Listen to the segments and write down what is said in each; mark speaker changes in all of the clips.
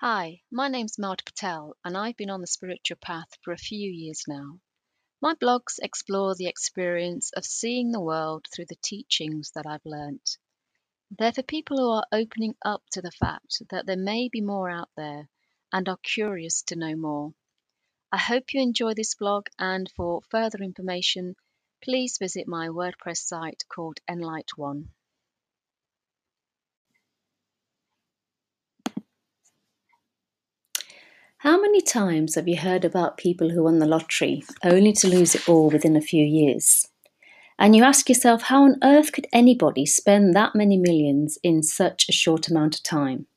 Speaker 1: Hi, my name's Mard Patel, and I've been on the spiritual path for a few years now. My blogs explore the experience of seeing the world through the teachings that I've learnt. They're for people who are opening up to the fact that there may be more out there and are curious to know more. I hope you enjoy this blog, and for further information, please visit my WordPress site called Enlight One.
Speaker 2: How many times have you heard about people who won the lottery only to lose it all within a few years? And you ask yourself, how on earth could anybody spend that many millions in such a short amount of time?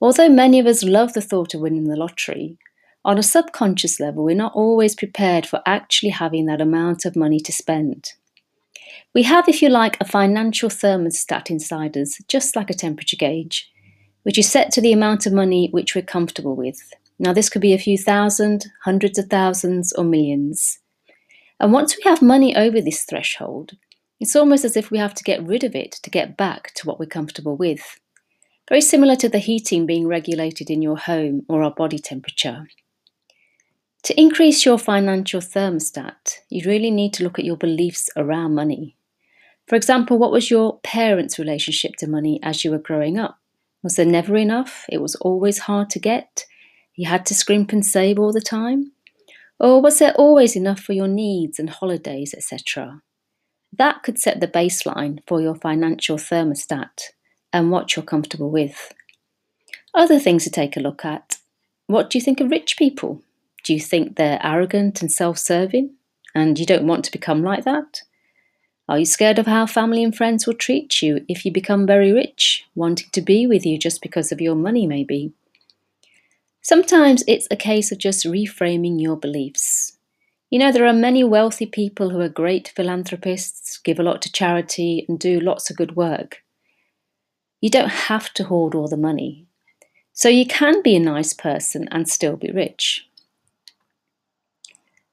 Speaker 2: Although many of us love the thought of winning the lottery, on a subconscious level, we're not always prepared for actually having that amount of money to spend. We have, if you like, a financial thermostat inside us, just like a temperature gauge, which is set to the amount of money which we're comfortable with. Now, this could be a few thousand, hundreds of thousands, or millions. And once we have money over this threshold, it's almost as if we have to get rid of it to get back to what we're comfortable with. Very similar to the heating being regulated in your home or our body temperature. To increase your financial thermostat, you really need to look at your beliefs around money. For example, what was your parents' relationship to money as you were growing up? Was there never enough? It was always hard to get? You had to scrimp and save all the time? Or was there always enough for your needs and holidays, etc.? That could set the baseline for your financial thermostat and what you're comfortable with. Other things to take a look at. What do you think of rich people? Do you think they're arrogant and self serving? And you don't want to become like that? Are you scared of how family and friends will treat you if you become very rich, wanting to be with you just because of your money, maybe? Sometimes it's a case of just reframing your beliefs. You know, there are many wealthy people who are great philanthropists, give a lot to charity, and do lots of good work. You don't have to hoard all the money. So you can be a nice person and still be rich.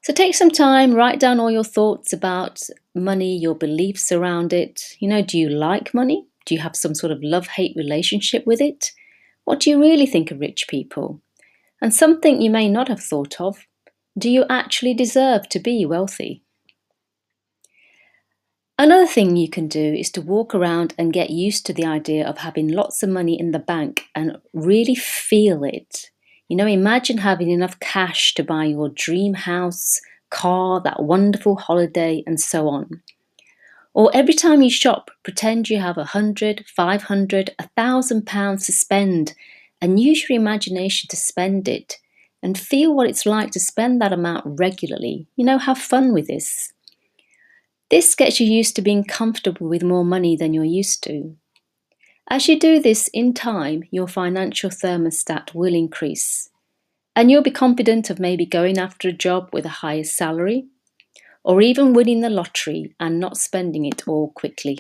Speaker 2: So take some time, write down all your thoughts about money, your beliefs around it. You know, do you like money? Do you have some sort of love hate relationship with it? What do you really think of rich people? And something you may not have thought of do you actually deserve to be wealthy? Another thing you can do is to walk around and get used to the idea of having lots of money in the bank and really feel it. You know, imagine having enough cash to buy your dream house, car, that wonderful holiday, and so on. Or every time you shop, pretend you have a hundred, five hundred, a thousand pounds to spend and use your imagination to spend it and feel what it's like to spend that amount regularly. You know, have fun with this. This gets you used to being comfortable with more money than you're used to. As you do this in time, your financial thermostat will increase. And you'll be confident of maybe going after a job with a higher salary, or even winning the lottery and not spending it all quickly.